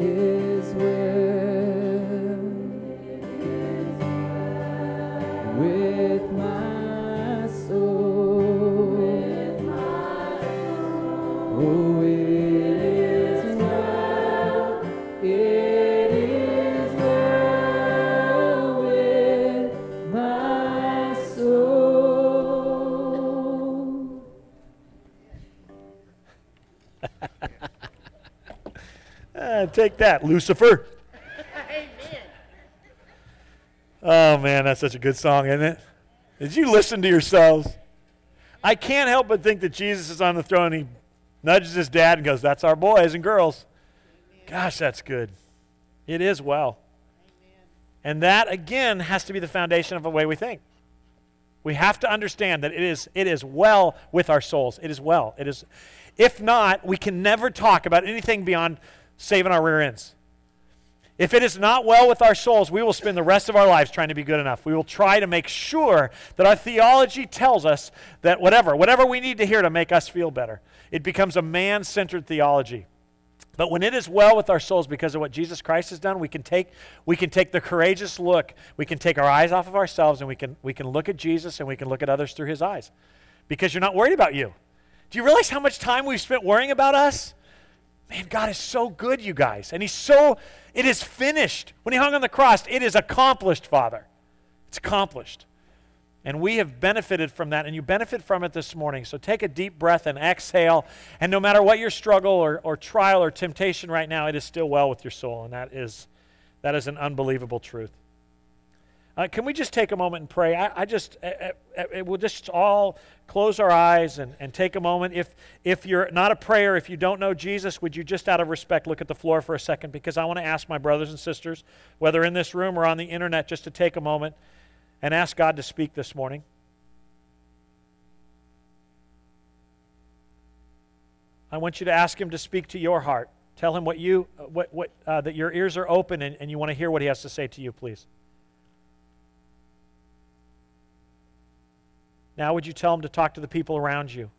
is take that, Lucifer. Amen. Oh man, that's such a good song, isn't it? Did you listen to yourselves? I can't help but think that Jesus is on the throne. He nudges his dad and goes, That's our boys and girls. Gosh, that's good. It is well. And that, again, has to be the foundation of the way we think. We have to understand that it is, it is well with our souls. It is well. It is, if not, we can never talk about anything beyond saving our rear ends. If it is not well with our souls, we will spend the rest of our lives trying to be good enough. We will try to make sure that our theology tells us that whatever, whatever we need to hear to make us feel better, it becomes a man centered theology. But when it is well with our souls because of what Jesus Christ has done, we can take, we can take the courageous look. We can take our eyes off of ourselves and we can, we can look at Jesus and we can look at others through his eyes. Because you're not worried about you. Do you realize how much time we've spent worrying about us? Man, God is so good, you guys. And He's so, it is finished. When He hung on the cross, it is accomplished, Father. It's accomplished. And we have benefited from that, and you benefit from it this morning. So take a deep breath and exhale. And no matter what your struggle or, or trial or temptation right now, it is still well with your soul. And that is, that is an unbelievable truth. Uh, can we just take a moment and pray? I, I just, uh, uh, uh, we'll just all close our eyes and, and take a moment. If, if you're not a prayer, if you don't know Jesus, would you just out of respect look at the floor for a second? Because I want to ask my brothers and sisters, whether in this room or on the internet, just to take a moment and ask God to speak this morning. I want you to ask Him to speak to your heart. Tell Him what you, what, what, uh, that your ears are open and, and you want to hear what He has to say to you, please. Now, would you tell them to talk to the people around you?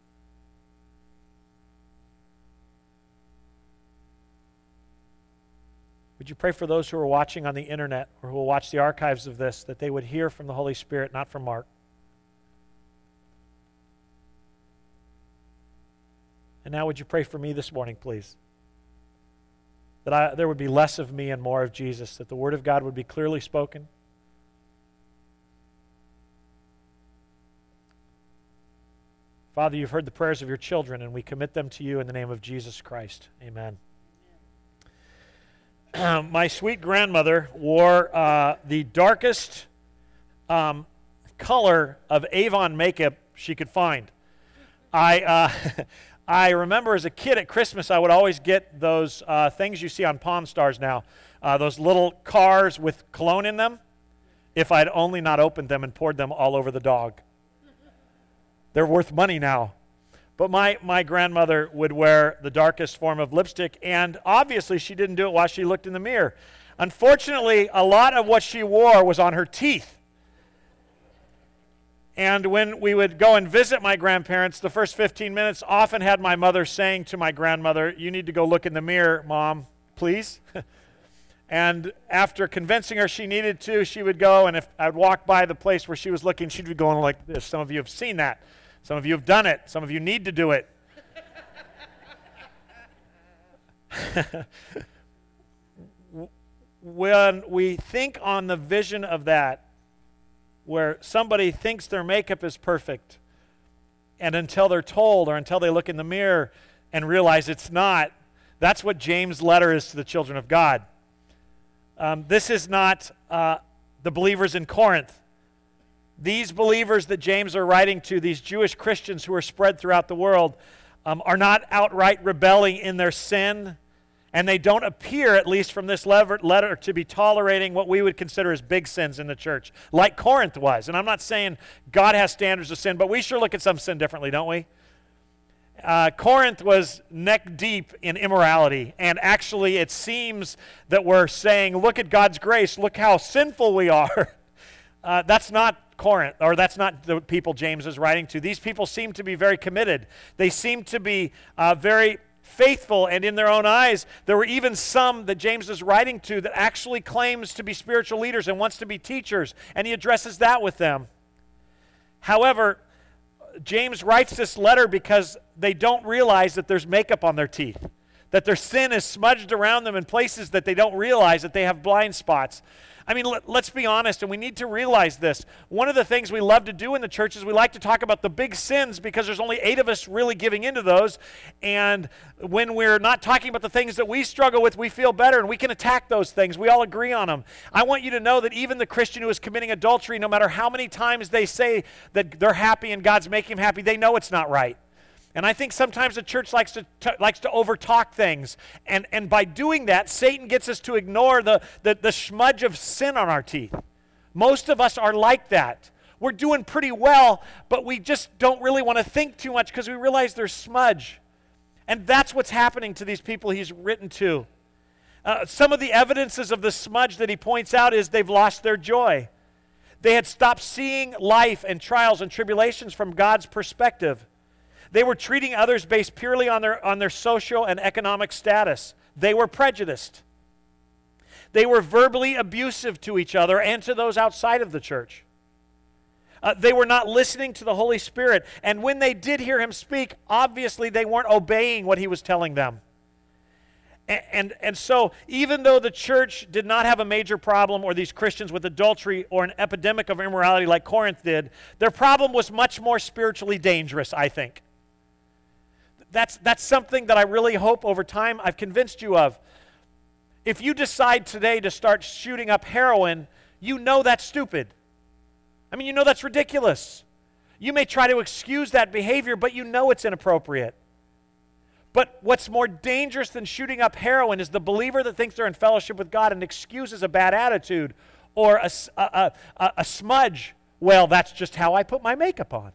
Would you pray for those who are watching on the internet or who will watch the archives of this that they would hear from the Holy Spirit, not from Mark? And now, would you pray for me this morning, please? That I, there would be less of me and more of Jesus, that the Word of God would be clearly spoken. Father, you've heard the prayers of your children, and we commit them to you in the name of Jesus Christ. Amen. my sweet grandmother wore uh, the darkest um, color of Avon makeup she could find. I, uh, I remember as a kid at Christmas, I would always get those uh, things you see on Pawn Stars now, uh, those little cars with cologne in them, if I'd only not opened them and poured them all over the dog. They're worth money now. But my, my grandmother would wear the darkest form of lipstick, and obviously she didn't do it while she looked in the mirror. Unfortunately, a lot of what she wore was on her teeth. And when we would go and visit my grandparents, the first 15 minutes often had my mother saying to my grandmother, You need to go look in the mirror, Mom, please. and after convincing her she needed to, she would go, and if I'd walk by the place where she was looking, she'd be going like this. Some of you have seen that. Some of you have done it. Some of you need to do it. when we think on the vision of that, where somebody thinks their makeup is perfect, and until they're told or until they look in the mirror and realize it's not, that's what James' letter is to the children of God. Um, this is not uh, the believers in Corinth. These believers that James are writing to, these Jewish Christians who are spread throughout the world, um, are not outright rebelling in their sin and they don't appear, at least from this letter, to be tolerating what we would consider as big sins in the church, like Corinth was. And I'm not saying God has standards of sin, but we sure look at some sin differently, don't we? Uh, Corinth was neck deep in immorality, and actually, it seems that we're saying, Look at God's grace, look how sinful we are. Uh, that's not Corinth, or that's not the people James is writing to. These people seem to be very committed. They seem to be uh, very faithful, and in their own eyes, there were even some that James is writing to that actually claims to be spiritual leaders and wants to be teachers, and he addresses that with them. However, James writes this letter because they don't realize that there's makeup on their teeth, that their sin is smudged around them in places that they don't realize that they have blind spots. I mean, let, us be honest, and we need to realize this. One of the things we love to do in the church is we like to talk about the big sins because there's only eight of us really giving into those. And when we're not talking about the things that we struggle with, we feel better and we can attack those things. We all agree on them. I want you to know that even the Christian who is committing adultery, no matter how many times they say that they're happy and God's making them happy, they know it's not right. And I think sometimes the church likes to, t- likes to overtalk things. And, and by doing that, Satan gets us to ignore the, the, the smudge of sin on our teeth. Most of us are like that. We're doing pretty well, but we just don't really want to think too much because we realize there's smudge. And that's what's happening to these people he's written to. Uh, some of the evidences of the smudge that he points out is they've lost their joy. They had stopped seeing life and trials and tribulations from God's perspective. They were treating others based purely on their, on their social and economic status. They were prejudiced. They were verbally abusive to each other and to those outside of the church. Uh, they were not listening to the Holy Spirit. And when they did hear him speak, obviously they weren't obeying what he was telling them. And, and, and, so, even though the church did not have a major problem, or these Christians with adultery or an epidemic of immorality like Corinth did, their problem was much more spiritually dangerous, I think that's, that's something that I really hope over time I've convinced you of. If you decide today to start shooting up heroin, you know that's stupid. I mean, you know that's ridiculous. You may try to excuse that behavior, but you know it's inappropriate. But what's more dangerous than shooting up heroin is the believer that thinks they're in fellowship with God and excuses a bad attitude or a, a, a, a smudge. Well, that's just how I put my makeup on.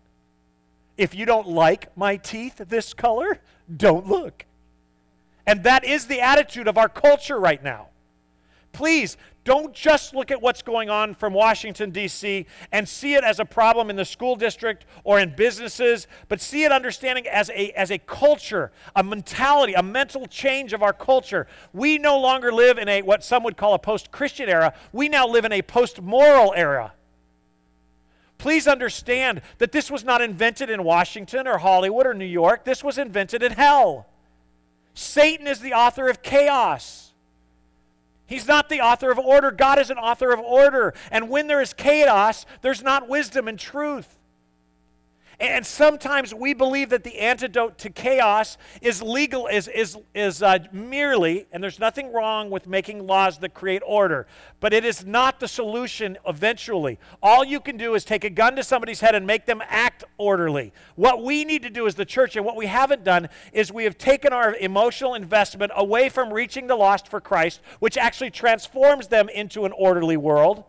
If you don't like my teeth this color, don't look. And that is the attitude of our culture right now. Please don't just look at what's going on from Washington, D.C., and see it as a problem in the school district or in businesses, but see it understanding as a, as a culture, a mentality, a mental change of our culture. We no longer live in a what some would call a post Christian era, we now live in a post moral era. Please understand that this was not invented in Washington or Hollywood or New York. This was invented in hell. Satan is the author of chaos. He's not the author of order. God is an author of order. And when there is chaos, there's not wisdom and truth. And sometimes we believe that the antidote to chaos is legal, is, is, is uh, merely, and there's nothing wrong with making laws that create order, but it is not the solution eventually. All you can do is take a gun to somebody's head and make them act orderly. What we need to do as the church, and what we haven't done, is we have taken our emotional investment away from reaching the lost for Christ, which actually transforms them into an orderly world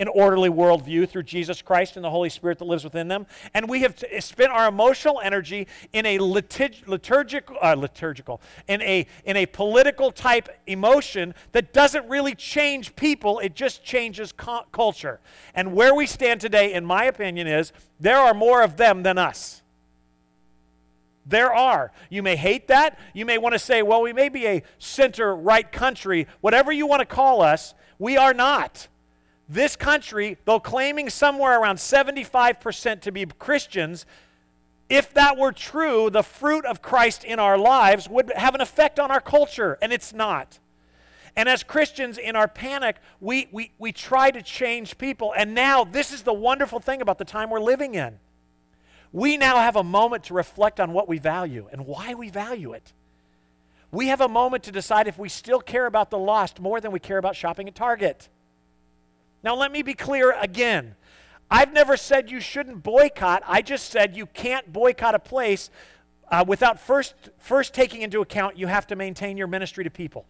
an orderly worldview through Jesus Christ and the Holy Spirit that lives within them. And we have t- spent our emotional energy in a liturg- liturgical, uh, liturgical, in a, in a political type emotion that doesn't really change people, it just changes co- culture. And where we stand today, in my opinion, is there are more of them than us. There are. You may hate that. You may want to say, well, we may be a center right country. Whatever you want to call us, we are not this country, though claiming somewhere around 75% to be Christians, if that were true, the fruit of Christ in our lives would have an effect on our culture, and it's not. And as Christians, in our panic, we, we, we try to change people. And now, this is the wonderful thing about the time we're living in. We now have a moment to reflect on what we value and why we value it. We have a moment to decide if we still care about the lost more than we care about shopping at Target. Now, let me be clear again. I've never said you shouldn't boycott. I just said you can't boycott a place uh, without first, first taking into account you have to maintain your ministry to people.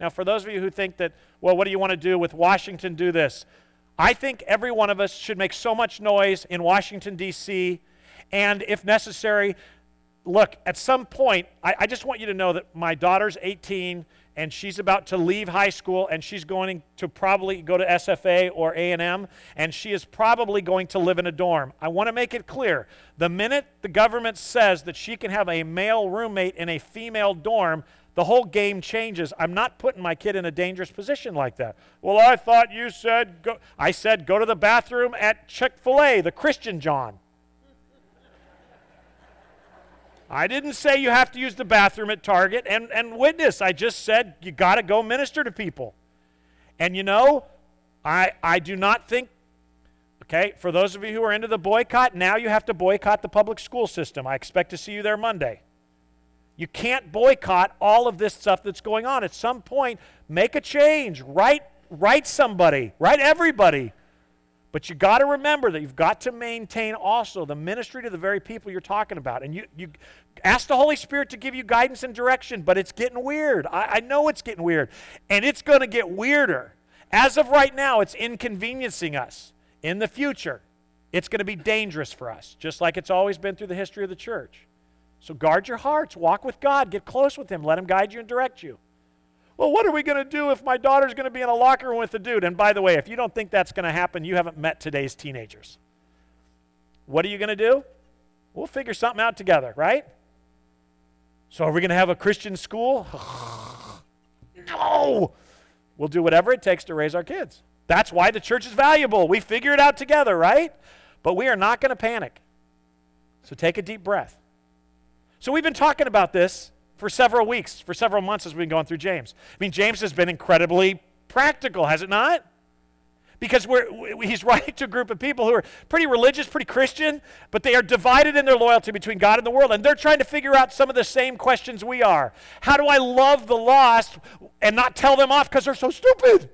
Now, for those of you who think that, well, what do you want to do with Washington? Do this. I think every one of us should make so much noise in Washington, D.C., and if necessary, look, at some point, I, I just want you to know that my daughter's 18 and she's about to leave high school and she's going to probably go to SFA or A&M and she is probably going to live in a dorm. I want to make it clear. The minute the government says that she can have a male roommate in a female dorm, the whole game changes. I'm not putting my kid in a dangerous position like that. Well, I thought you said go I said go to the bathroom at Chick-fil-A, the Christian John. I didn't say you have to use the bathroom at Target and, and witness. I just said you got to go minister to people. And you know, I, I do not think, okay, for those of you who are into the boycott, now you have to boycott the public school system. I expect to see you there Monday. You can't boycott all of this stuff that's going on. At some point, make a change. Write, write somebody, write everybody but you got to remember that you've got to maintain also the ministry to the very people you're talking about. And you, you ask the Holy Spirit to give you guidance and direction, but it's getting weird. I, I know it's getting weird. And it's going to get weirder. As of right now, it's inconveniencing us. In the future, it's going to be dangerous for us, just like it's always been through the history of the church. So guard your hearts, walk with God, get close with Him, let Him guide you and direct you. Well, what are we going to do if my daughter's going to be in a locker room with a dude? And by the way, if you don't think that's going to happen, you haven't met today's teenagers. What are you going to do? We'll figure something out together, right? So, are we going to have a Christian school? no! We'll do whatever it takes to raise our kids. That's why the church is valuable. We figure it out together, right? But we are not going to panic. So, take a deep breath. So, we've been talking about this for several weeks, for several months as we've been going through James. I mean, James has been incredibly practical, has it not? Because he's writing to a group of people who are pretty religious, pretty Christian, but they are divided in their loyalty between God and the world. And they're trying to figure out some of the same questions we are. How do I love the lost and not tell them off because they're so stupid?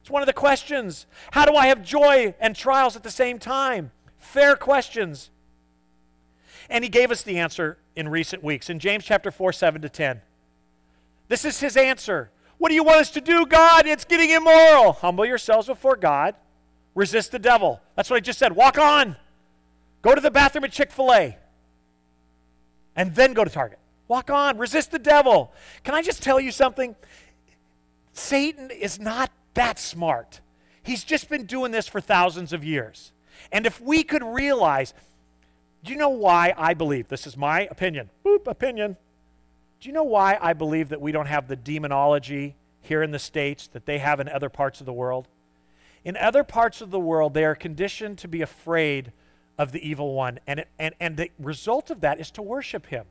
It's one of the questions. How do I have joy and trials at the same time? Fair questions. And he gave us the answer in recent weeks in James chapter 4, 7 to 10. This is his answer. What do you want us to do, God? It's getting immoral. Humble yourselves before God. Resist the devil. That's what I just said. Walk on. Go to the bathroom at Chick fil A. And then go to Target. Walk on. Resist the devil. Can I just tell you something? Satan is not that smart. He's just been doing this for thousands of years. And if we could realize do you know why I believe? This is my opinion. Boop, opinion. Do you know why I believe that we don't have the demonology here in the States that they have in other parts of the world? In other parts of the world, they are conditioned to be afraid of the evil one, and, it, and, and the result of that is to worship him.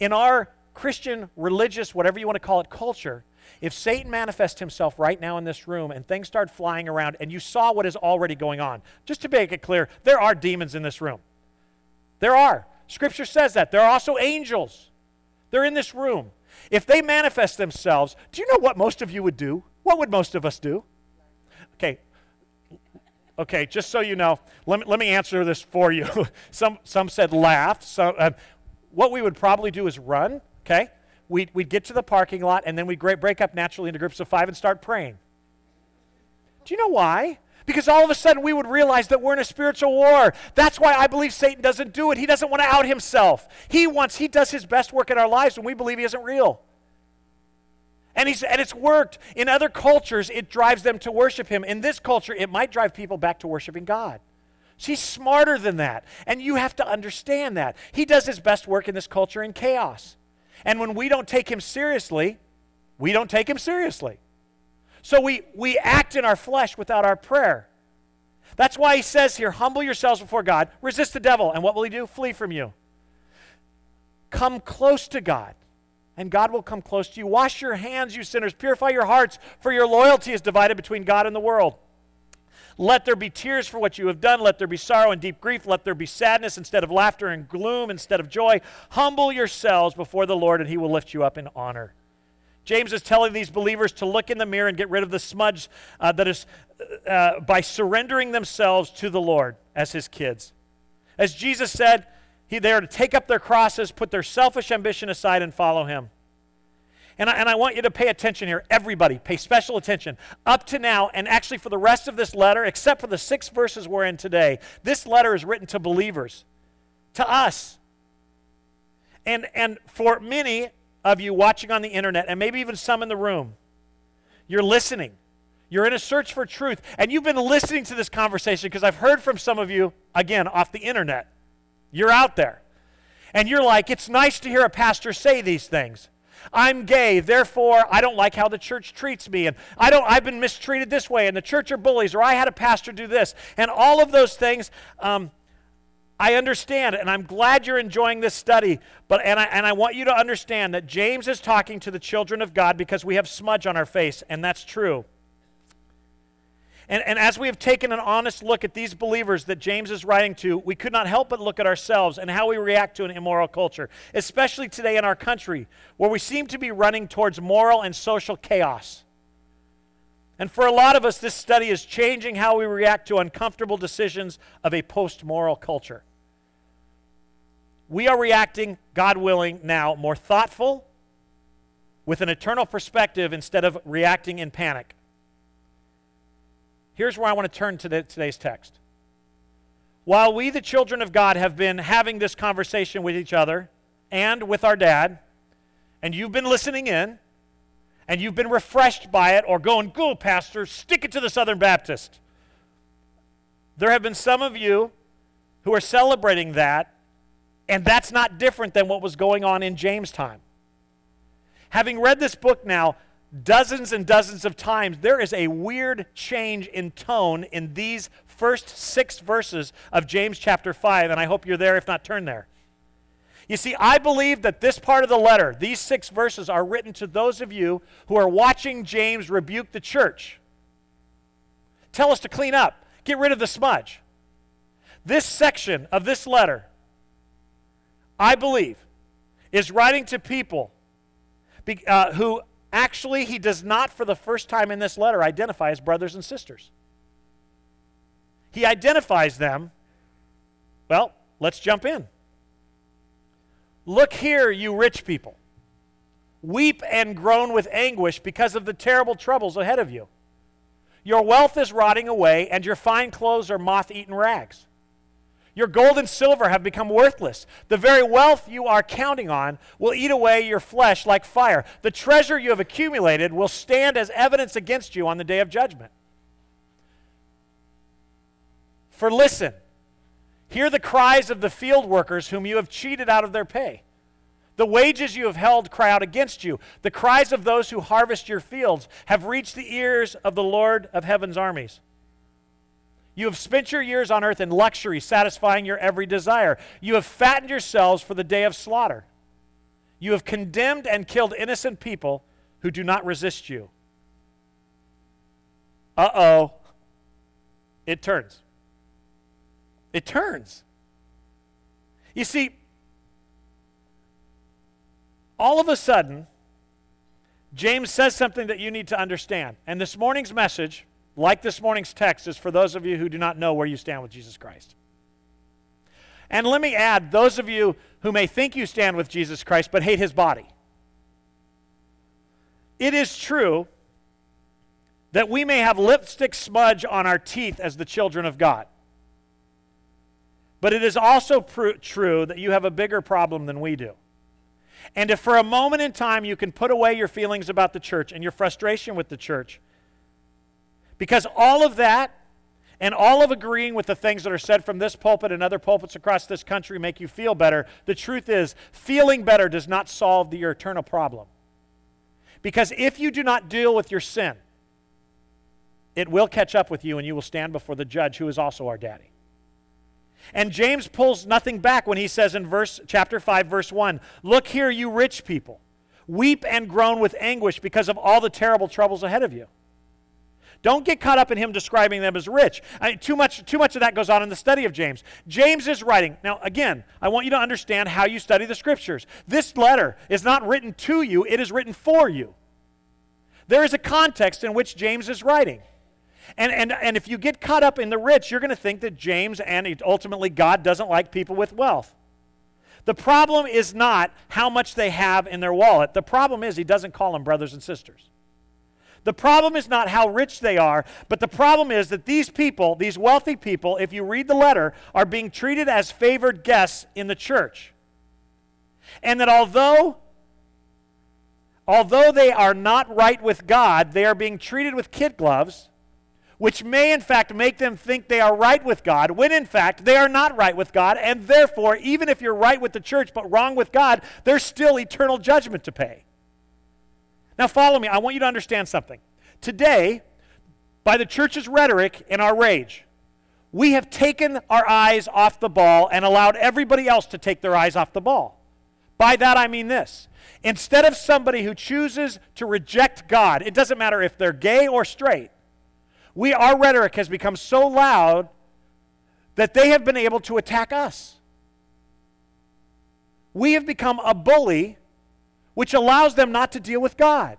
In our Christian, religious, whatever you want to call it, culture, if Satan manifests himself right now in this room and things start flying around and you saw what is already going on, just to make it clear, there are demons in this room. There are. Scripture says that. There are also angels. They're in this room. If they manifest themselves, do you know what most of you would do? What would most of us do? Okay. Okay, just so you know, let me, let me answer this for you. some, some said laugh. So, uh, what we would probably do is run, okay? We'd, we'd get to the parking lot, and then we'd break up naturally into groups of five and start praying. Do you know why? Because all of a sudden we would realize that we're in a spiritual war. That's why I believe Satan doesn't do it. He doesn't want to out himself. He wants, he does his best work in our lives when we believe he isn't real. And, he's, and it's worked. In other cultures, it drives them to worship him. In this culture, it might drive people back to worshiping God. So he's smarter than that. And you have to understand that. He does his best work in this culture in chaos. And when we don't take him seriously, we don't take him seriously. So we, we act in our flesh without our prayer. That's why he says here, humble yourselves before God, resist the devil, and what will he do? Flee from you. Come close to God, and God will come close to you. Wash your hands, you sinners. Purify your hearts, for your loyalty is divided between God and the world. Let there be tears for what you have done. Let there be sorrow and deep grief. Let there be sadness instead of laughter and gloom instead of joy. Humble yourselves before the Lord, and he will lift you up in honor. James is telling these believers to look in the mirror and get rid of the smudge uh, that is uh, by surrendering themselves to the Lord as his kids. As Jesus said, he, they are to take up their crosses, put their selfish ambition aside, and follow him. And I, and I want you to pay attention here. Everybody, pay special attention. Up to now, and actually for the rest of this letter, except for the six verses we're in today, this letter is written to believers, to us. And, and for many of you watching on the internet, and maybe even some in the room, you're listening. You're in a search for truth. And you've been listening to this conversation because I've heard from some of you, again, off the internet. You're out there. And you're like, it's nice to hear a pastor say these things. I'm gay, therefore I don't like how the church treats me, and I don't. I've been mistreated this way, and the church are bullies, or I had a pastor do this, and all of those things. Um, I understand, and I'm glad you're enjoying this study. But and I and I want you to understand that James is talking to the children of God because we have smudge on our face, and that's true. And, and as we have taken an honest look at these believers that James is writing to, we could not help but look at ourselves and how we react to an immoral culture, especially today in our country, where we seem to be running towards moral and social chaos. And for a lot of us, this study is changing how we react to uncomfortable decisions of a post moral culture. We are reacting, God willing, now more thoughtful, with an eternal perspective instead of reacting in panic. Here's where I want to turn to the, today's text. While we, the children of God, have been having this conversation with each other and with our dad, and you've been listening in, and you've been refreshed by it, or going, go, Pastor, stick it to the Southern Baptist. There have been some of you who are celebrating that, and that's not different than what was going on in James' time. Having read this book now, dozens and dozens of times, there is a weird change in tone in these first six verses of James chapter 5, and I hope you're there, if not, turn there. You see, I believe that this part of the letter, these six verses, are written to those of you who are watching James rebuke the church. Tell us to clean up, get rid of the smudge. This section of this letter, I believe, is writing to people uh, who Actually, he does not, for the first time in this letter, identify as brothers and sisters. He identifies them. Well, let's jump in. Look here, you rich people. Weep and groan with anguish because of the terrible troubles ahead of you. Your wealth is rotting away, and your fine clothes are moth eaten rags. Your gold and silver have become worthless. The very wealth you are counting on will eat away your flesh like fire. The treasure you have accumulated will stand as evidence against you on the day of judgment. For listen, hear the cries of the field workers whom you have cheated out of their pay. The wages you have held cry out against you. The cries of those who harvest your fields have reached the ears of the Lord of heaven's armies. You have spent your years on earth in luxury, satisfying your every desire. You have fattened yourselves for the day of slaughter. You have condemned and killed innocent people who do not resist you. Uh oh. It turns. It turns. You see, all of a sudden, James says something that you need to understand. And this morning's message like this morning's text, is for those of you who do not know where you stand with Jesus Christ. And let me add, those of you who may think you stand with Jesus Christ but hate his body. It is true that we may have lipstick smudge on our teeth as the children of God. But it is also pr- true that you have a bigger problem than we do. And if for a moment in time you can put away your feelings about the church and your frustration with the church because all of that and all of agreeing with the things that are said from this pulpit and other pulpits across this country make you feel better, the truth is, feeling better does not solve your eternal problem. Because if you do not deal with your sin, it will catch up with you and you will stand before the judge who is also our daddy. And James pulls nothing back when he says in verse chapter 5 verse 1, "Look here you rich people, weep and groan with anguish because of all the terrible troubles ahead of you." Don't get caught up in him describing them as rich. I mean, too, much, too much of that goes on in the study of James. James is writing. Now, again, I want you to understand how you study the scriptures. This letter is not written to you, it is written for you. There is a context in which James is writing. And, and, and if you get caught up in the rich, you're going to think that James and ultimately God doesn't like people with wealth. The problem is not how much they have in their wallet. The problem is he doesn't call them brothers and sisters. The problem is not how rich they are, but the problem is that these people, these wealthy people, if you read the letter, are being treated as favored guests in the church. And that although although they are not right with God, they are being treated with kid gloves, which may in fact make them think they are right with God, when in fact they are not right with God, and therefore, even if you're right with the church but wrong with God, there's still eternal judgment to pay. Now, follow me. I want you to understand something. Today, by the church's rhetoric and our rage, we have taken our eyes off the ball and allowed everybody else to take their eyes off the ball. By that I mean this Instead of somebody who chooses to reject God, it doesn't matter if they're gay or straight, we, our rhetoric has become so loud that they have been able to attack us. We have become a bully, which allows them not to deal with God.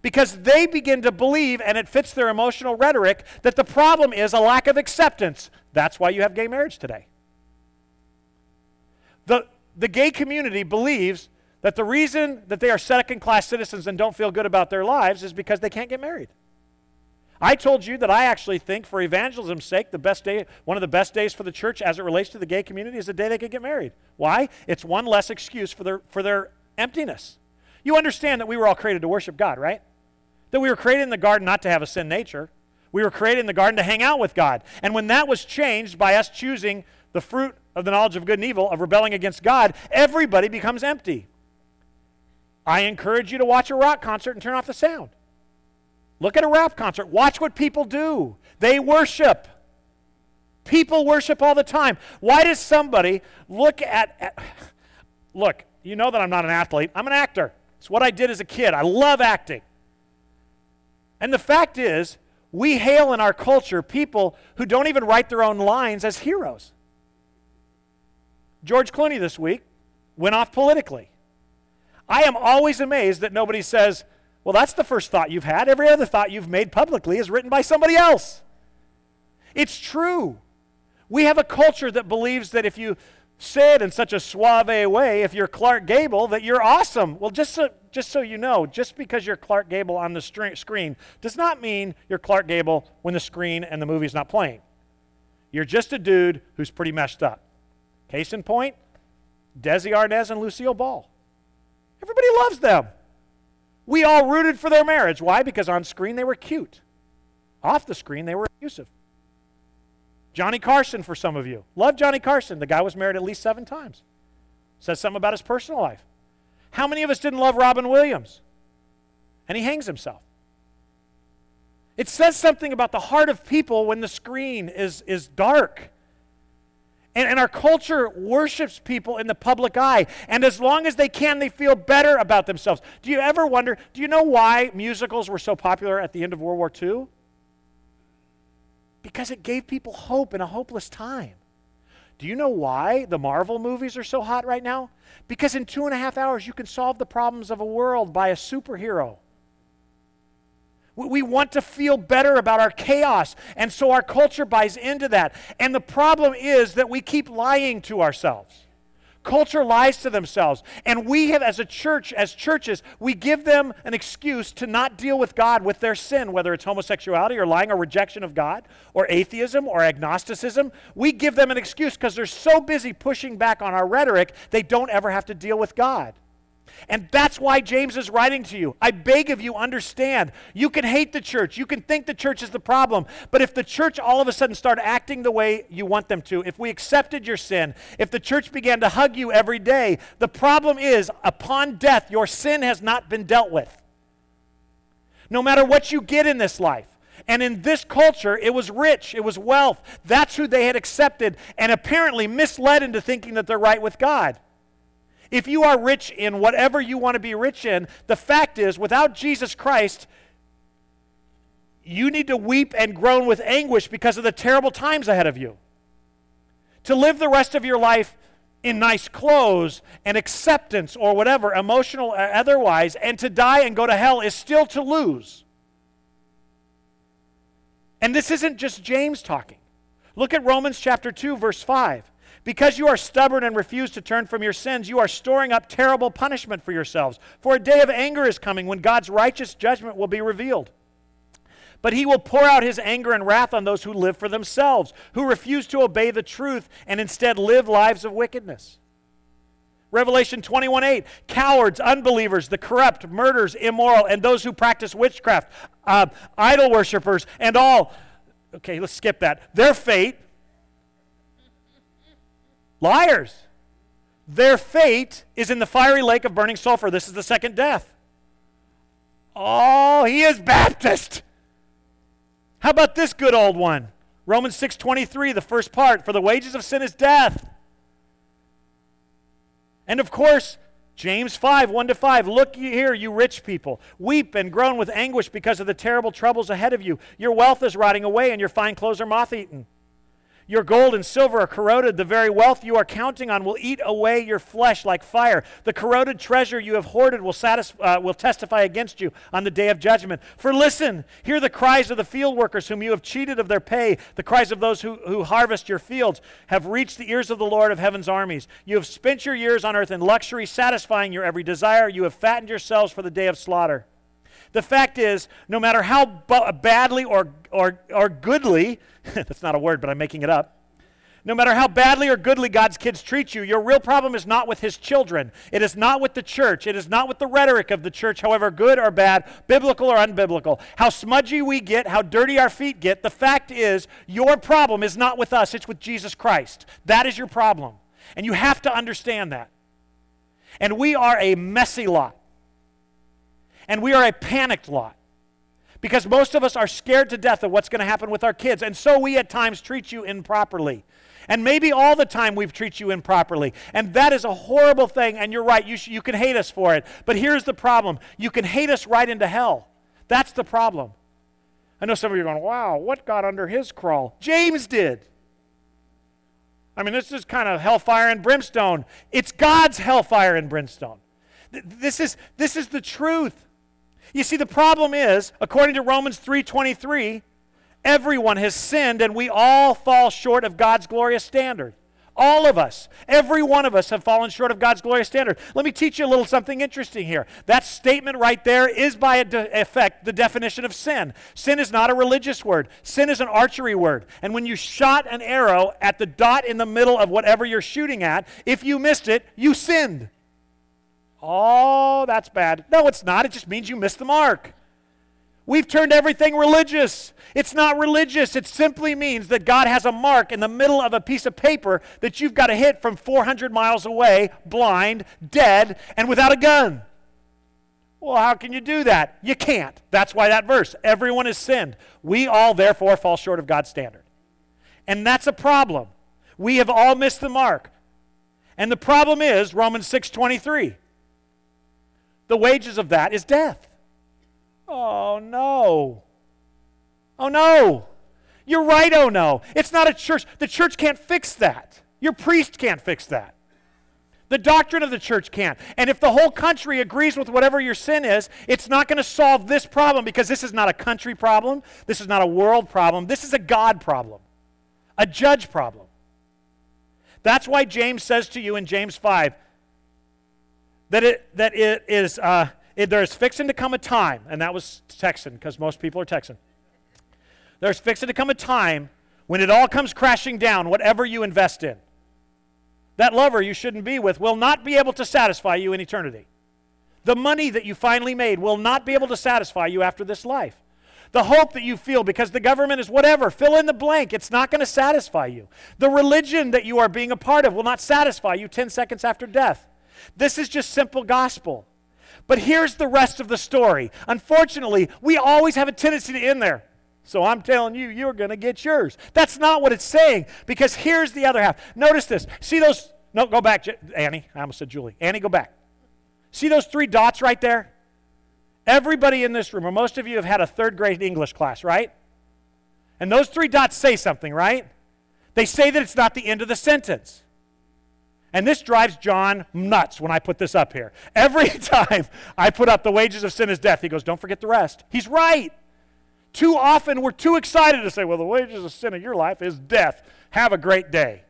Because they begin to believe, and it fits their emotional rhetoric, that the problem is a lack of acceptance. That's why you have gay marriage today. The, the gay community believes that the reason that they are second class citizens and don't feel good about their lives is because they can't get married. I told you that I actually think, for evangelism's sake, the best day, one of the best days for the church as it relates to the gay community is the day they can get married. Why? It's one less excuse for their, for their emptiness. You understand that we were all created to worship God, right? That we were created in the garden not to have a sin nature. We were created in the garden to hang out with God. And when that was changed by us choosing the fruit of the knowledge of good and evil, of rebelling against God, everybody becomes empty. I encourage you to watch a rock concert and turn off the sound. Look at a rap concert. Watch what people do. They worship. People worship all the time. Why does somebody look at, at look, you know that I'm not an athlete. I'm an actor. It's what I did as a kid. I love acting. And the fact is, we hail in our culture people who don't even write their own lines as heroes. George Clooney this week went off politically. I am always amazed that nobody says, well, that's the first thought you've had. Every other thought you've made publicly is written by somebody else. It's true. We have a culture that believes that if you say it in such a suave way, if you're Clark Gable, that you're awesome. Well, just so, just so you know, just because you're Clark Gable on the screen does not mean you're Clark Gable when the screen and the movie's not playing. You're just a dude who's pretty messed up. Case in point, Desi Arnaz and Lucille Ball. Everybody loves them. We all rooted for their marriage. Why? Because on screen they were cute. Off the screen they were abusive. Johnny Carson, for some of you. Love Johnny Carson. The guy was married at least seven times. Says something about his personal life. How many of us didn't love Robin Williams? And he hangs himself. It says something about the heart of people when the screen is, is dark. And, and our culture worships people in the public eye. And as long as they can, they feel better about themselves. Do you ever wonder, do you know why musicals were so popular at the end of World War II? Because it gave people hope in a hopeless time. Do you know why the Marvel movies are so hot right now? Because in two and a half hours, you can solve the problems of a world by a superhero. We want to feel better about our chaos, and so our culture buys into that. And the problem is that we keep lying to ourselves. Culture lies to themselves. And we have, as a church, as churches, we give them an excuse to not deal with God with their sin, whether it's homosexuality or lying or rejection of God or atheism or agnosticism. We give them an excuse because they're so busy pushing back on our rhetoric, they don't ever have to deal with God. And that's why James is writing to you. I beg of you, understand. You can hate the church. You can think the church is the problem. But if the church all of a sudden started acting the way you want them to, if we accepted your sin, if the church began to hug you every day, the problem is upon death, your sin has not been dealt with. No matter what you get in this life. And in this culture, it was rich, it was wealth. That's who they had accepted and apparently misled into thinking that they're right with God. If you are rich in whatever you want to be rich in, the fact is, without Jesus Christ, you need to weep and groan with anguish because of the terrible times ahead of you. To live the rest of your life in nice clothes and acceptance or whatever, emotional or otherwise, and to die and go to hell is still to lose. And this isn't just James talking. Look at Romans chapter 2, verse 5. Because you are stubborn and refuse to turn from your sins, you are storing up terrible punishment for yourselves. For a day of anger is coming when God's righteous judgment will be revealed. But he will pour out his anger and wrath on those who live for themselves, who refuse to obey the truth and instead live lives of wickedness. Revelation 21 8, cowards, unbelievers, the corrupt, murderers, immoral, and those who practice witchcraft, uh, idol worshippers, and all. Okay, let's skip that. Their fate, liars. Their fate is in the fiery lake of burning sulfur. This is the second death. Oh, he is Baptist. How about this good old one? Romans 6:23, the first part, for the wages of sin is death. And of course, James 5, 1 to 5. Look here, you rich people. Weep and groan with anguish because of the terrible troubles ahead of you. Your wealth is rotting away, and your fine clothes are moth eaten. Your gold and silver are corroded. The very wealth you are counting on will eat away your flesh like fire. The corroded treasure you have hoarded will, uh, will testify against you on the day of judgment. For listen, hear the cries of the field workers whom you have cheated of their pay. The cries of those who, who harvest your fields have reached the ears of the Lord of heaven's armies. You have spent your years on earth in luxury, satisfying your every desire. You have fattened yourselves for the day of slaughter. The fact is, no matter how b- badly or, or, or goodly, that's not a word, but I'm making it up. No matter how badly or goodly God's kids treat you, your real problem is not with his children. It is not with the church. It is not with the rhetoric of the church, however good or bad, biblical or unbiblical. How smudgy we get, how dirty our feet get, the fact is, your problem is not with us, it's with Jesus Christ. That is your problem. And you have to understand that. And we are a messy lot. And we are a panicked lot because most of us are scared to death of what's going to happen with our kids. And so we at times treat you improperly. And maybe all the time we've treated you improperly. And that is a horrible thing. And you're right, you, sh- you can hate us for it. But here's the problem you can hate us right into hell. That's the problem. I know some of you are going, wow, what got under his crawl? James did. I mean, this is kind of hellfire and brimstone. It's God's hellfire and brimstone. This is, this is the truth. You see, the problem is, according to Romans 3:23, everyone has sinned and we all fall short of God's glorious standard. All of us, every one of us have fallen short of God's glorious standard. Let me teach you a little something interesting here. That statement right there is by effect the definition of sin. Sin is not a religious word, sin is an archery word. And when you shot an arrow at the dot in the middle of whatever you're shooting at, if you missed it, you sinned. Oh, that's bad. No, it's not. It just means you missed the mark. We've turned everything religious. It's not religious. It simply means that God has a mark in the middle of a piece of paper that you've got to hit from 400 miles away, blind, dead, and without a gun. Well, how can you do that? You can't. That's why that verse, everyone has sinned. We all therefore fall short of God's standard. And that's a problem. We have all missed the mark. And the problem is Romans 6:23. The wages of that is death. Oh, no. Oh, no. You're right, oh, no. It's not a church. The church can't fix that. Your priest can't fix that. The doctrine of the church can't. And if the whole country agrees with whatever your sin is, it's not going to solve this problem because this is not a country problem. This is not a world problem. This is a God problem, a judge problem. That's why James says to you in James 5 that it, that it is, uh, it, there's fixing to come a time, and that was Texan, because most people are Texan. There's fixing to come a time when it all comes crashing down, whatever you invest in. That lover you shouldn't be with will not be able to satisfy you in eternity. The money that you finally made will not be able to satisfy you after this life. The hope that you feel because the government is whatever, fill in the blank, it's not going to satisfy you. The religion that you are being a part of will not satisfy you 10 seconds after death. This is just simple gospel. But here's the rest of the story. Unfortunately, we always have a tendency to end there. So I'm telling you, you're going to get yours. That's not what it's saying because here's the other half. Notice this. See those? No, go back, Annie. I almost said Julie. Annie, go back. See those three dots right there? Everybody in this room, or most of you, have had a third grade English class, right? And those three dots say something, right? They say that it's not the end of the sentence. And this drives John nuts when I put this up here. Every time I put up the wages of sin is death, he goes, Don't forget the rest. He's right. Too often we're too excited to say, Well, the wages of sin in your life is death. Have a great day.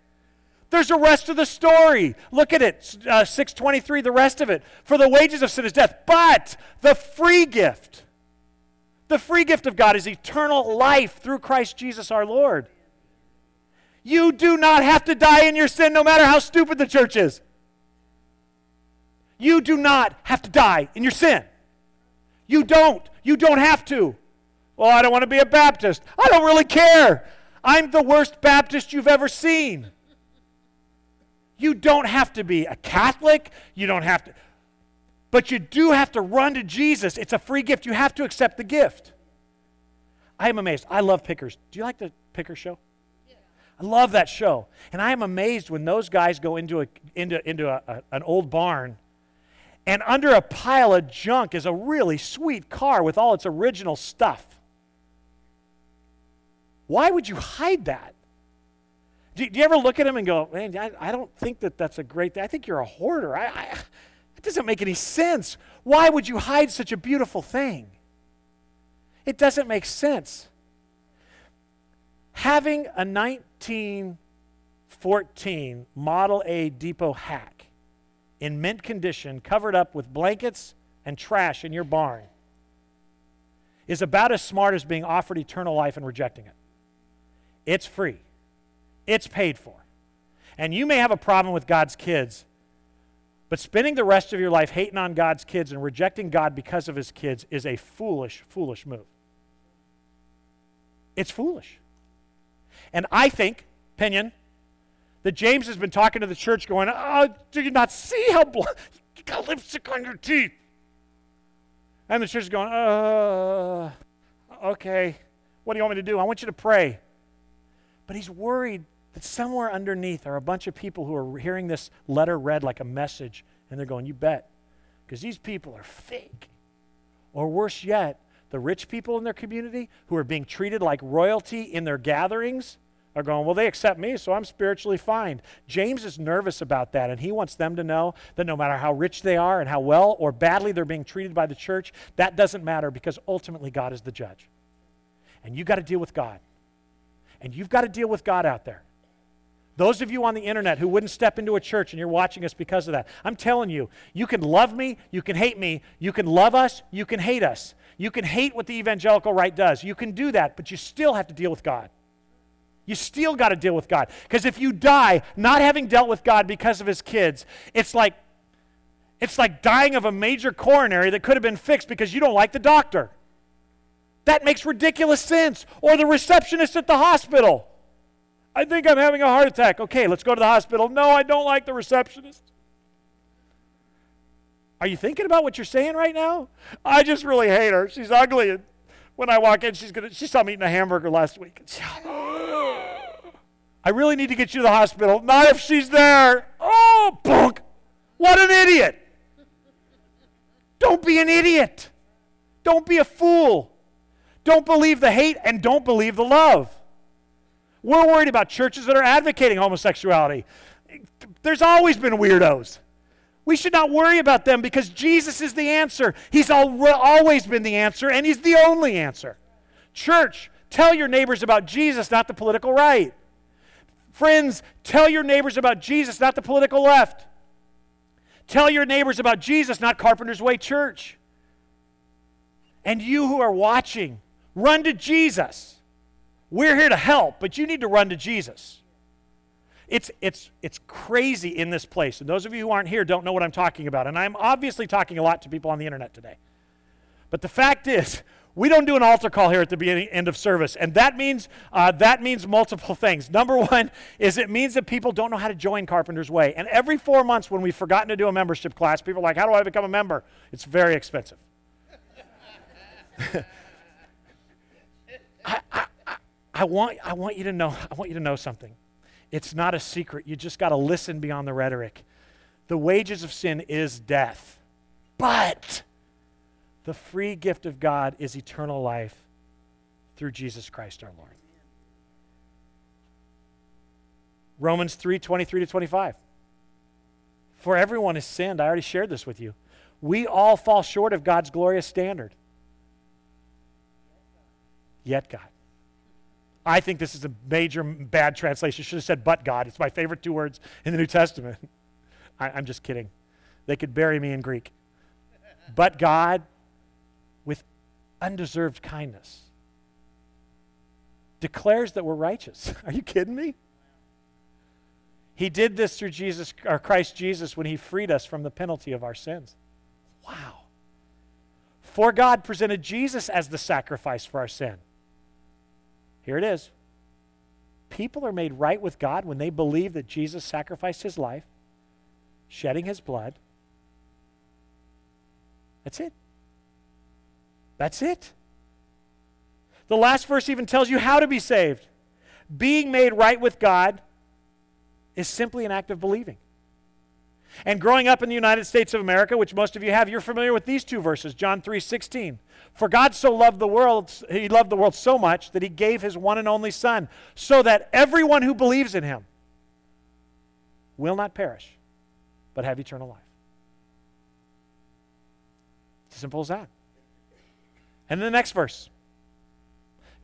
There's the rest of the story. Look at it, uh, 623, the rest of it. For the wages of sin is death, but the free gift, the free gift of God is eternal life through Christ Jesus our Lord. You do not have to die in your sin no matter how stupid the church is. You do not have to die in your sin. You don't. You don't have to. Well, I don't want to be a Baptist. I don't really care. I'm the worst Baptist you've ever seen. You don't have to be a Catholic. You don't have to. But you do have to run to Jesus. It's a free gift. You have to accept the gift. I am amazed. I love Pickers. Do you like the Picker show? I love that show. And I am amazed when those guys go into, a, into, into a, a, an old barn and under a pile of junk is a really sweet car with all its original stuff. Why would you hide that? Do, do you ever look at him and go, man, I, I, don't think that that's a great thing. I think you're a hoarder. I, I, it doesn't make any sense. Why would you hide such a beautiful thing? It doesn't make sense. Having a 1914 Model A Depot hack in mint condition, covered up with blankets and trash in your barn, is about as smart as being offered eternal life and rejecting it. It's free, it's paid for. And you may have a problem with God's kids, but spending the rest of your life hating on God's kids and rejecting God because of his kids is a foolish, foolish move. It's foolish. And I think, Pinion, that James has been talking to the church going, Oh, do you not see how bl- you got lipstick on your teeth? And the church is going, Uh, okay. What do you want me to do? I want you to pray. But he's worried that somewhere underneath are a bunch of people who are hearing this letter read like a message, and they're going, You bet. Because these people are fake. Or worse yet, the rich people in their community who are being treated like royalty in their gatherings are going, Well, they accept me, so I'm spiritually fine. James is nervous about that, and he wants them to know that no matter how rich they are and how well or badly they're being treated by the church, that doesn't matter because ultimately God is the judge. And you've got to deal with God. And you've got to deal with God out there. Those of you on the internet who wouldn't step into a church and you're watching us because of that, I'm telling you, you can love me, you can hate me, you can love us, you can hate us. You can hate what the evangelical right does. You can do that, but you still have to deal with God. You still got to deal with God. Because if you die not having dealt with God because of his kids, it's like it's like dying of a major coronary that could have been fixed because you don't like the doctor. That makes ridiculous sense. Or the receptionist at the hospital. I think I'm having a heart attack. Okay, let's go to the hospital. No, I don't like the receptionist. Are you thinking about what you're saying right now? I just really hate her. She's ugly. And when I walk in, she's gonna she saw me eating a hamburger last week. I really need to get you to the hospital. Not if she's there. Oh, bunk. What an idiot. Don't be an idiot. Don't be a fool. Don't believe the hate and don't believe the love. We're worried about churches that are advocating homosexuality. There's always been weirdos. We should not worry about them because Jesus is the answer. He's always been the answer, and He's the only answer. Church, tell your neighbors about Jesus, not the political right. Friends, tell your neighbors about Jesus, not the political left. Tell your neighbors about Jesus, not Carpenter's Way Church. And you who are watching, run to Jesus. We're here to help, but you need to run to Jesus. It's, it's, it's crazy in this place. And those of you who aren't here don't know what I'm talking about. And I'm obviously talking a lot to people on the internet today. But the fact is, we don't do an altar call here at the beginning end of service, and that means uh, that means multiple things. Number one is it means that people don't know how to join Carpenter's Way, and every four months when we've forgotten to do a membership class, people are like, "How do I become a member?" It's very expensive. I, I, I, want I want you to know I want you to know something. It's not a secret. You just got to listen beyond the rhetoric. The wages of sin is death. But the free gift of God is eternal life through Jesus Christ our Lord. Romans 3 23 to 25. For everyone has sinned. I already shared this with you. We all fall short of God's glorious standard. Yet God. I think this is a major bad translation. Should have said but God. It's my favorite two words in the New Testament. I, I'm just kidding. They could bury me in Greek. But God, undeserved kindness, declares that we're righteous. Are you kidding me? He did this through Jesus or Christ Jesus when he freed us from the penalty of our sins. Wow. For God presented Jesus as the sacrifice for our sin. Here it is. People are made right with God when they believe that Jesus sacrificed his life, shedding his blood. That's it. That's it. The last verse even tells you how to be saved. Being made right with God is simply an act of believing. And growing up in the United States of America, which most of you have, you're familiar with these two verses, John 3:16. For God so loved the world, he loved the world so much that he gave his one and only son, so that everyone who believes in him will not perish, but have eternal life. It's as simple as that. And then the next verse.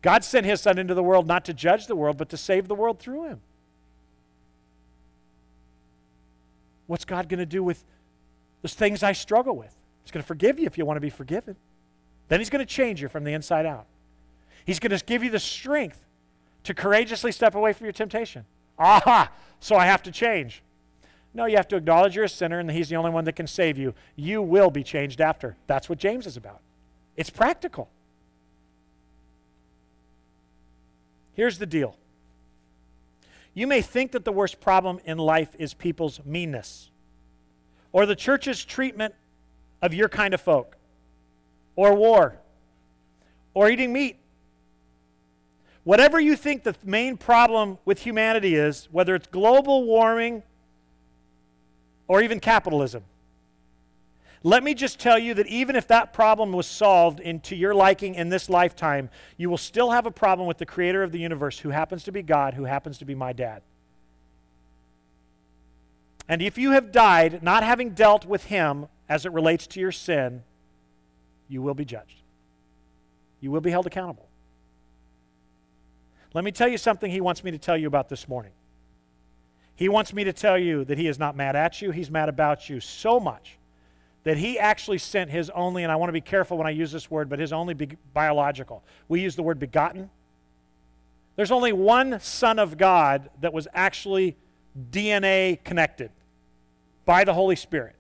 God sent his son into the world not to judge the world, but to save the world through him. What's God going to do with those things I struggle with? He's going to forgive you if you want to be forgiven. Then He's going to change you from the inside out. He's going to give you the strength to courageously step away from your temptation. Aha! So I have to change. No, you have to acknowledge you're a sinner and He's the only one that can save you. You will be changed after. That's what James is about. It's practical. Here's the deal you may think that the worst problem in life is people's meanness, or the church's treatment of your kind of folk, or war, or eating meat. Whatever you think the main problem with humanity is, whether it's global warming or even capitalism, let me just tell you that even if that problem was solved into your liking in this lifetime, you will still have a problem with the creator of the universe, who happens to be God, who happens to be my dad. And if you have died not having dealt with him as it relates to your sin, you will be judged. You will be held accountable. Let me tell you something he wants me to tell you about this morning. He wants me to tell you that he is not mad at you, he's mad about you so much that he actually sent his only, and I want to be careful when I use this word, but his only be- biological. We use the word begotten. There's only one Son of God that was actually DNA connected by the Holy Spirit.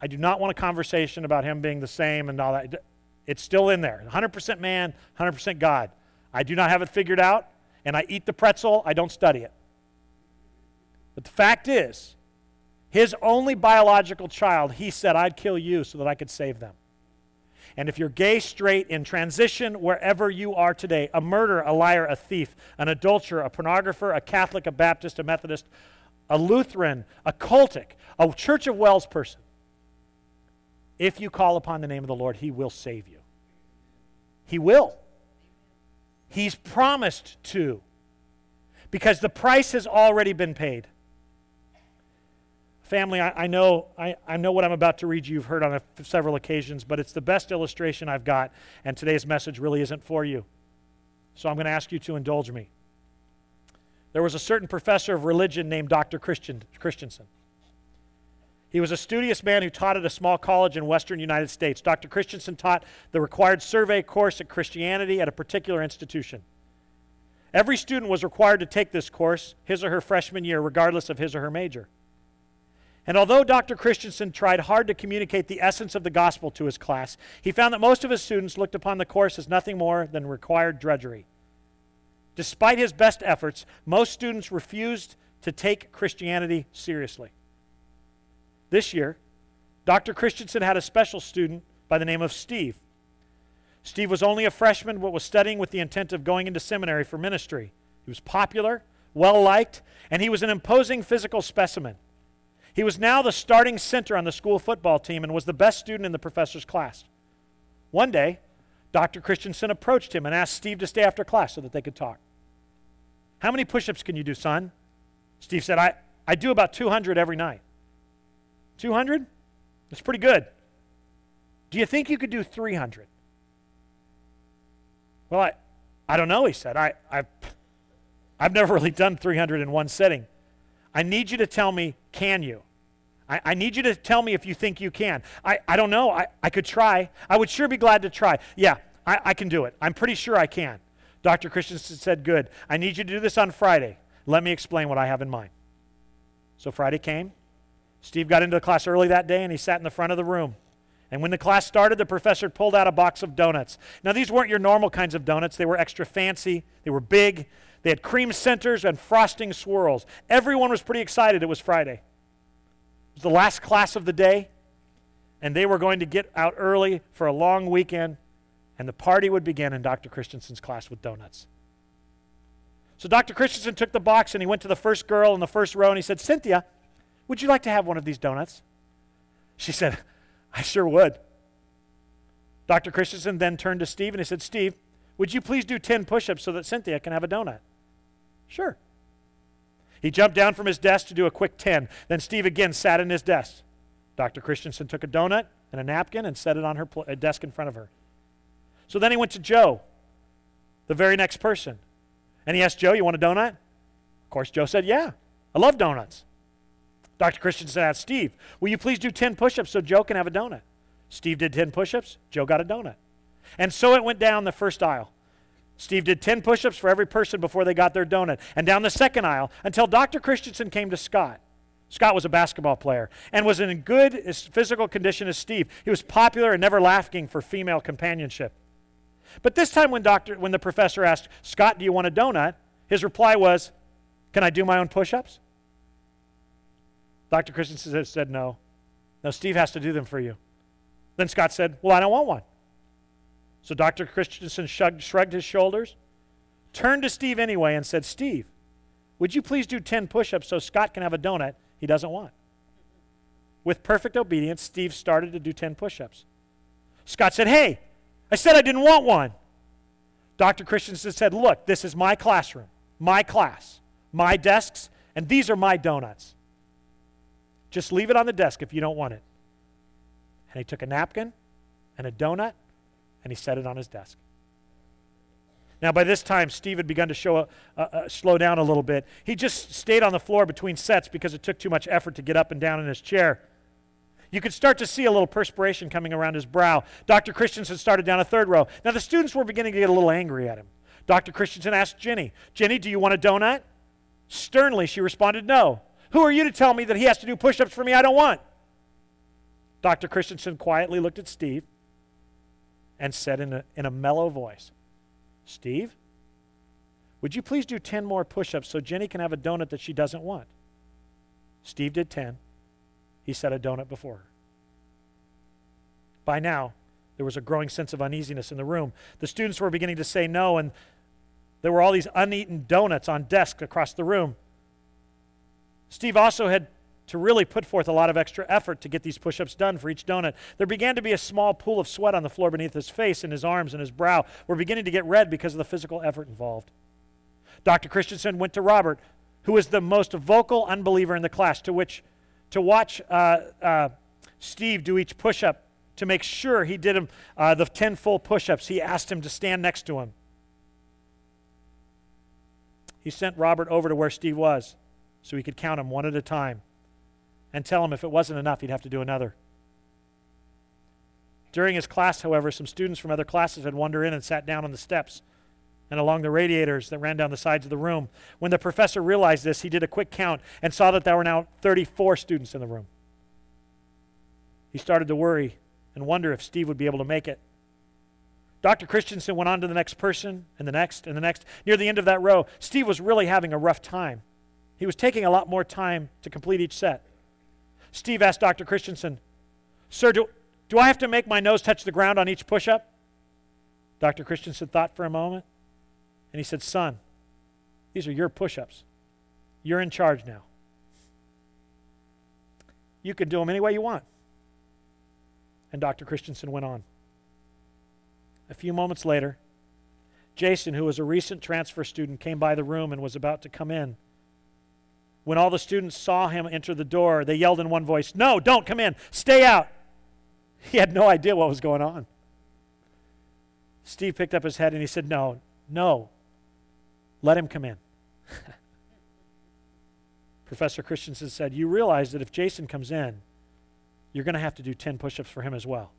I do not want a conversation about him being the same and all that. It's still in there 100% man, 100% God. I do not have it figured out, and I eat the pretzel, I don't study it. But the fact is, his only biological child, he said, I'd kill you so that I could save them. And if you're gay, straight, in transition, wherever you are today, a murderer, a liar, a thief, an adulterer, a pornographer, a Catholic, a Baptist, a Methodist, a Lutheran, a cultic, a Church of Wells person, if you call upon the name of the Lord, he will save you. He will. He's promised to. Because the price has already been paid. Family, I, I, know, I, I know what I'm about to read you. You've heard on a, several occasions, but it's the best illustration I've got, and today's message really isn't for you. So I'm going to ask you to indulge me. There was a certain professor of religion named Dr. Christian, Christensen. He was a studious man who taught at a small college in western United States. Dr. Christensen taught the required survey course at Christianity at a particular institution. Every student was required to take this course his or her freshman year, regardless of his or her major. And although Dr. Christensen tried hard to communicate the essence of the gospel to his class, he found that most of his students looked upon the course as nothing more than required drudgery. Despite his best efforts, most students refused to take Christianity seriously. This year, Dr. Christensen had a special student by the name of Steve. Steve was only a freshman but was studying with the intent of going into seminary for ministry. He was popular, well liked, and he was an imposing physical specimen. He was now the starting center on the school football team and was the best student in the professor's class. One day, Dr. Christensen approached him and asked Steve to stay after class so that they could talk. How many push ups can you do, son? Steve said, I, I do about 200 every night. 200? That's pretty good. Do you think you could do 300? Well, I, I don't know, he said. I, I've, I've never really done 300 in one sitting. I need you to tell me, can you? I, I, need you to tell me if you think you can. I, I don't know. I, I could try. I would sure be glad to try. Yeah, I, I can do it. I'm pretty sure I can. Dr. Christensen said, Good. I need you to do this on Friday. Let me explain what I have in mind. So Friday came. Steve got into the class early that day and he sat in the front of the room. And when the class started, the professor pulled out a box of donuts. Now, these weren't your normal kinds of donuts, they were extra fancy, they were big, they had cream centers and frosting swirls. Everyone was pretty excited it was Friday. Was the last class of the day, and they were going to get out early for a long weekend, and the party would begin in Dr. Christensen's class with donuts. So Dr. Christensen took the box and he went to the first girl in the first row and he said, Cynthia, would you like to have one of these donuts? She said, I sure would. Dr. Christensen then turned to Steve and he said, Steve, would you please do 10 push ups so that Cynthia can have a donut? Sure. He jumped down from his desk to do a quick 10. Then Steve again sat in his desk. Dr. Christensen took a donut and a napkin and set it on her pl- uh, desk in front of her. So then he went to Joe, the very next person. And he asked Joe, You want a donut? Of course, Joe said, Yeah, I love donuts. Dr. Christensen asked Steve, Will you please do 10 push ups so Joe can have a donut? Steve did 10 push ups, Joe got a donut. And so it went down the first aisle. Steve did 10 push ups for every person before they got their donut, and down the second aisle until Dr. Christensen came to Scott. Scott was a basketball player and was in good physical condition as Steve. He was popular and never lacking for female companionship. But this time, when, doctor, when the professor asked, Scott, do you want a donut? His reply was, Can I do my own push ups? Dr. Christensen said, No. No, Steve has to do them for you. Then Scott said, Well, I don't want one. So Dr. Christensen shrugged, shrugged his shoulders, turned to Steve anyway, and said, Steve, would you please do 10 push ups so Scott can have a donut he doesn't want? With perfect obedience, Steve started to do 10 push ups. Scott said, Hey, I said I didn't want one. Dr. Christensen said, Look, this is my classroom, my class, my desks, and these are my donuts. Just leave it on the desk if you don't want it. And he took a napkin and a donut and he set it on his desk. Now, by this time, Steve had begun to show a, slow down a little bit. He just stayed on the floor between sets because it took too much effort to get up and down in his chair. You could start to see a little perspiration coming around his brow. Dr. Christensen started down a third row. Now, the students were beginning to get a little angry at him. Dr. Christensen asked Jenny, Jenny, do you want a donut? Sternly, she responded, No. Who are you to tell me that he has to do push ups for me I don't want? Dr. Christensen quietly looked at Steve and said in a, in a mellow voice, Steve, would you please do 10 more push ups so Jenny can have a donut that she doesn't want? Steve did 10. He set a donut before her. By now, there was a growing sense of uneasiness in the room. The students were beginning to say no, and there were all these uneaten donuts on desks across the room. Steve also had to really put forth a lot of extra effort to get these push ups done for each donut. There began to be a small pool of sweat on the floor beneath his face, and his arms and his brow were beginning to get red because of the physical effort involved. Dr. Christensen went to Robert, who was the most vocal unbeliever in the class, to which to watch uh, uh, Steve do each push up to make sure he did him uh, the 10 full push ups. He asked him to stand next to him. He sent Robert over to where Steve was so he could count them one at a time and tell him if it wasn't enough, he'd have to do another. During his class, however, some students from other classes had wandered in and sat down on the steps and along the radiators that ran down the sides of the room. When the professor realized this, he did a quick count and saw that there were now 34 students in the room. He started to worry and wonder if Steve would be able to make it. Dr. Christensen went on to the next person and the next and the next. Near the end of that row, Steve was really having a rough time. He was taking a lot more time to complete each set. Steve asked Dr. Christensen, Sir, do, do I have to make my nose touch the ground on each push up? Dr. Christensen thought for a moment, and he said, Son, these are your push ups. You're in charge now. You can do them any way you want. And Dr. Christensen went on. A few moments later, Jason, who was a recent transfer student, came by the room and was about to come in. When all the students saw him enter the door, they yelled in one voice, No, don't come in. Stay out. He had no idea what was going on. Steve picked up his head and he said, No, no. Let him come in. Professor Christensen said, You realize that if Jason comes in, you're going to have to do 10 push ups for him as well.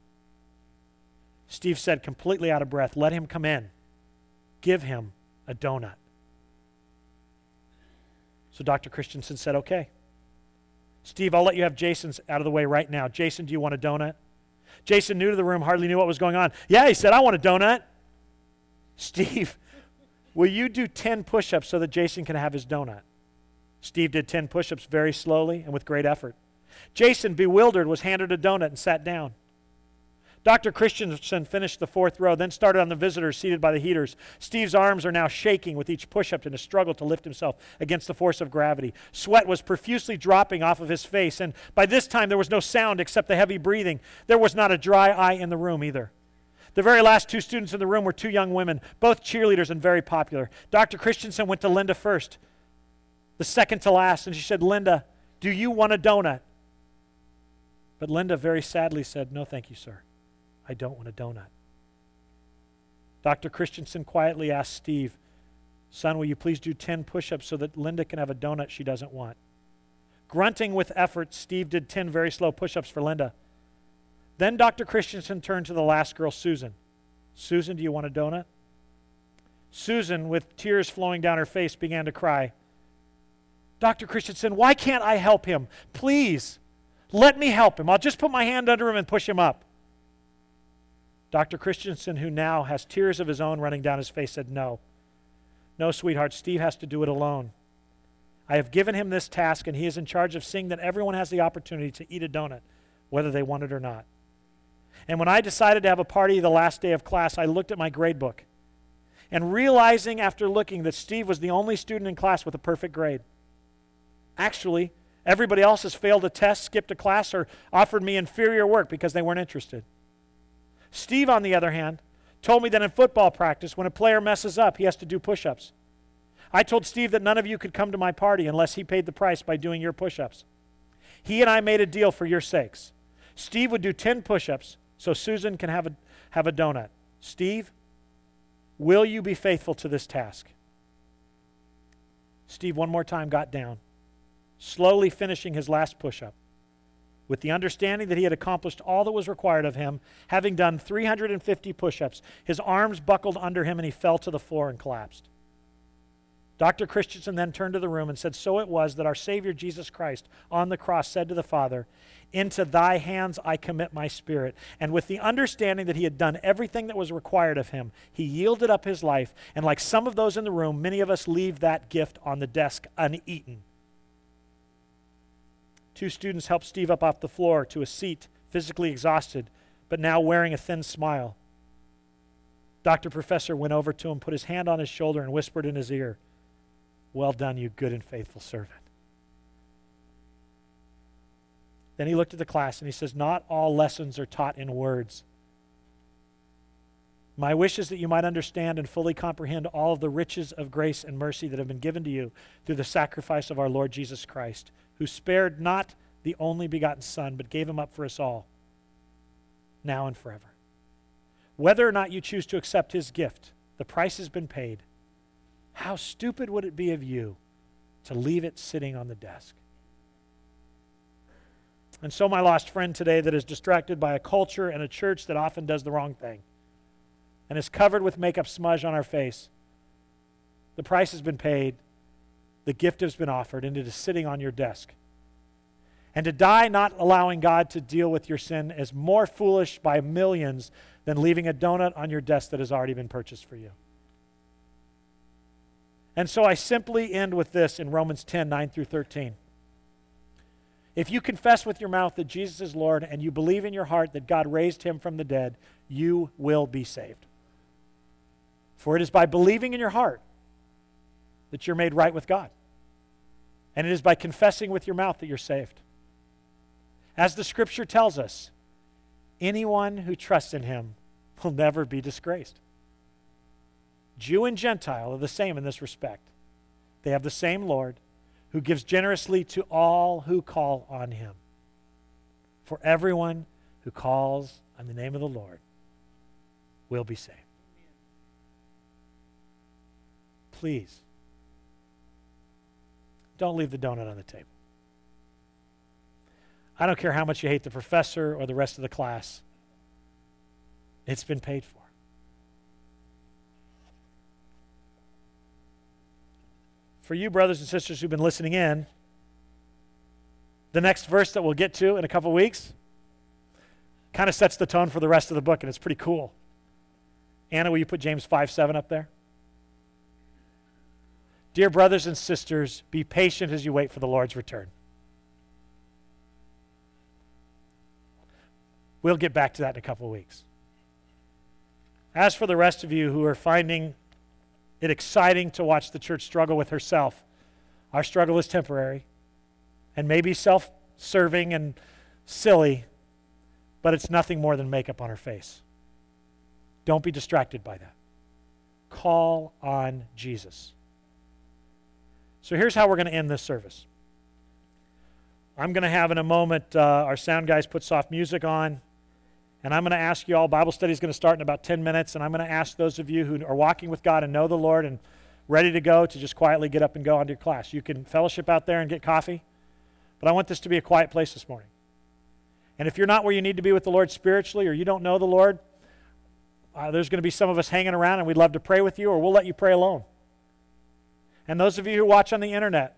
Steve said, completely out of breath, Let him come in. Give him a donut. So Dr. Christensen said, okay. Steve, I'll let you have Jason's out of the way right now. Jason, do you want a donut? Jason, new to the room, hardly knew what was going on. Yeah, he said, I want a donut. Steve, will you do 10 push ups so that Jason can have his donut? Steve did 10 push ups very slowly and with great effort. Jason, bewildered, was handed a donut and sat down. Dr. Christensen finished the fourth row, then started on the visitors seated by the heaters. Steve's arms are now shaking with each push up in a struggle to lift himself against the force of gravity. Sweat was profusely dropping off of his face, and by this time there was no sound except the heavy breathing. There was not a dry eye in the room either. The very last two students in the room were two young women, both cheerleaders and very popular. Dr. Christensen went to Linda first, the second to last, and she said, Linda, do you want a donut? But Linda very sadly said, No, thank you, sir. I don't want a donut. Dr. Christensen quietly asked Steve, Son, will you please do 10 push ups so that Linda can have a donut she doesn't want? Grunting with effort, Steve did 10 very slow push ups for Linda. Then Dr. Christensen turned to the last girl, Susan. Susan, do you want a donut? Susan, with tears flowing down her face, began to cry. Dr. Christensen, why can't I help him? Please, let me help him. I'll just put my hand under him and push him up. Dr. Christensen, who now has tears of his own running down his face, said, No. No, sweetheart, Steve has to do it alone. I have given him this task, and he is in charge of seeing that everyone has the opportunity to eat a donut, whether they want it or not. And when I decided to have a party the last day of class, I looked at my grade book. And realizing after looking that Steve was the only student in class with a perfect grade. Actually, everybody else has failed a test, skipped a class, or offered me inferior work because they weren't interested. Steve, on the other hand, told me that in football practice, when a player messes up, he has to do push ups. I told Steve that none of you could come to my party unless he paid the price by doing your push ups. He and I made a deal for your sakes. Steve would do 10 push ups so Susan can have a, have a donut. Steve, will you be faithful to this task? Steve, one more time, got down, slowly finishing his last push up with the understanding that he had accomplished all that was required of him, having done 350 push ups. His arms buckled under him and he fell to the floor and collapsed. Dr. Christensen then turned to the room and said, So it was that our Savior Jesus Christ on the cross said to the Father, Into thy hands I commit my spirit. And with the understanding that he had done everything that was required of him, he yielded up his life. And like some of those in the room, many of us leave that gift on the desk uneaten Two students helped Steve up off the floor to a seat, physically exhausted, but now wearing a thin smile. Dr. Professor went over to him, put his hand on his shoulder, and whispered in his ear, Well done, you good and faithful servant. Then he looked at the class and he says, Not all lessons are taught in words. My wish is that you might understand and fully comprehend all of the riches of grace and mercy that have been given to you through the sacrifice of our Lord Jesus Christ who spared not the only begotten Son, but gave him up for us all, now and forever. Whether or not you choose to accept his gift, the price has been paid. How stupid would it be of you to leave it sitting on the desk? And so, my lost friend today that is distracted by a culture and a church that often does the wrong thing and is covered with makeup smudge on our face, the price has been paid the gift has been offered and it is sitting on your desk. And to die not allowing God to deal with your sin is more foolish by millions than leaving a donut on your desk that has already been purchased for you. And so I simply end with this in Romans 10 9 through 13. If you confess with your mouth that Jesus is Lord and you believe in your heart that God raised him from the dead, you will be saved. For it is by believing in your heart that you're made right with God. And it is by confessing with your mouth that you're saved. As the scripture tells us, anyone who trusts in him will never be disgraced. Jew and Gentile are the same in this respect. They have the same Lord who gives generously to all who call on him. For everyone who calls on the name of the Lord will be saved. Please don't leave the donut on the table. I don't care how much you hate the professor or the rest of the class, it's been paid for. For you, brothers and sisters who've been listening in, the next verse that we'll get to in a couple weeks kind of sets the tone for the rest of the book, and it's pretty cool. Anna, will you put James 5 7 up there? Dear brothers and sisters, be patient as you wait for the Lord's return. We'll get back to that in a couple of weeks. As for the rest of you who are finding it exciting to watch the church struggle with herself, our struggle is temporary and maybe self serving and silly, but it's nothing more than makeup on her face. Don't be distracted by that. Call on Jesus. So here's how we're going to end this service. I'm going to have in a moment uh, our sound guys put soft music on, and I'm going to ask you all. Bible study is going to start in about 10 minutes, and I'm going to ask those of you who are walking with God and know the Lord and ready to go to just quietly get up and go on to your class. You can fellowship out there and get coffee, but I want this to be a quiet place this morning. And if you're not where you need to be with the Lord spiritually or you don't know the Lord, uh, there's going to be some of us hanging around and we'd love to pray with you, or we'll let you pray alone. And those of you who watch on the internet,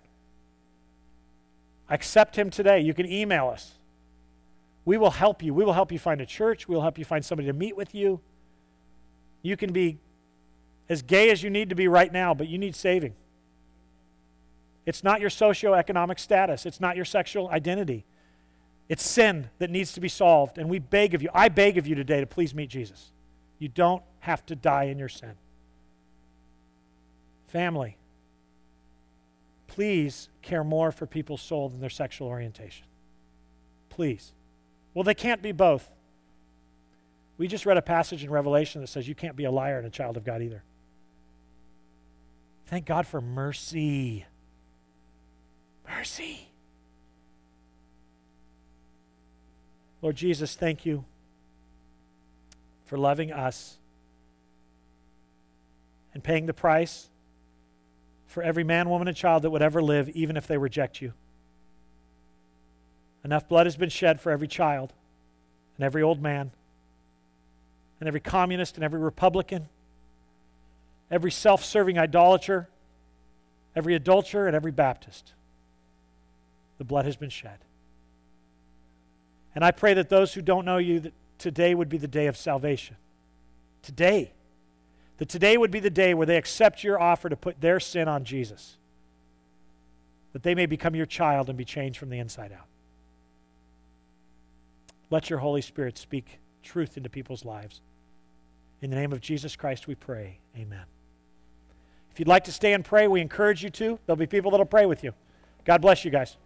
accept Him today. You can email us. We will help you. We will help you find a church. We'll help you find somebody to meet with you. You can be as gay as you need to be right now, but you need saving. It's not your socioeconomic status, it's not your sexual identity. It's sin that needs to be solved. And we beg of you, I beg of you today to please meet Jesus. You don't have to die in your sin. Family, please care more for people's soul than their sexual orientation. Please. Well, they can't be both. We just read a passage in Revelation that says you can't be a liar and a child of God either. Thank God for mercy. Mercy. Lord Jesus, thank you for loving us and paying the price for every man, woman, and child that would ever live, even if they reject you. Enough blood has been shed for every child and every old man and every communist and every Republican, every self serving idolater, every adulterer, and every Baptist. The blood has been shed. And I pray that those who don't know you, that today would be the day of salvation. Today. That today would be the day where they accept your offer to put their sin on Jesus. That they may become your child and be changed from the inside out. Let your Holy Spirit speak truth into people's lives. In the name of Jesus Christ, we pray. Amen. If you'd like to stay and pray, we encourage you to. There'll be people that'll pray with you. God bless you guys.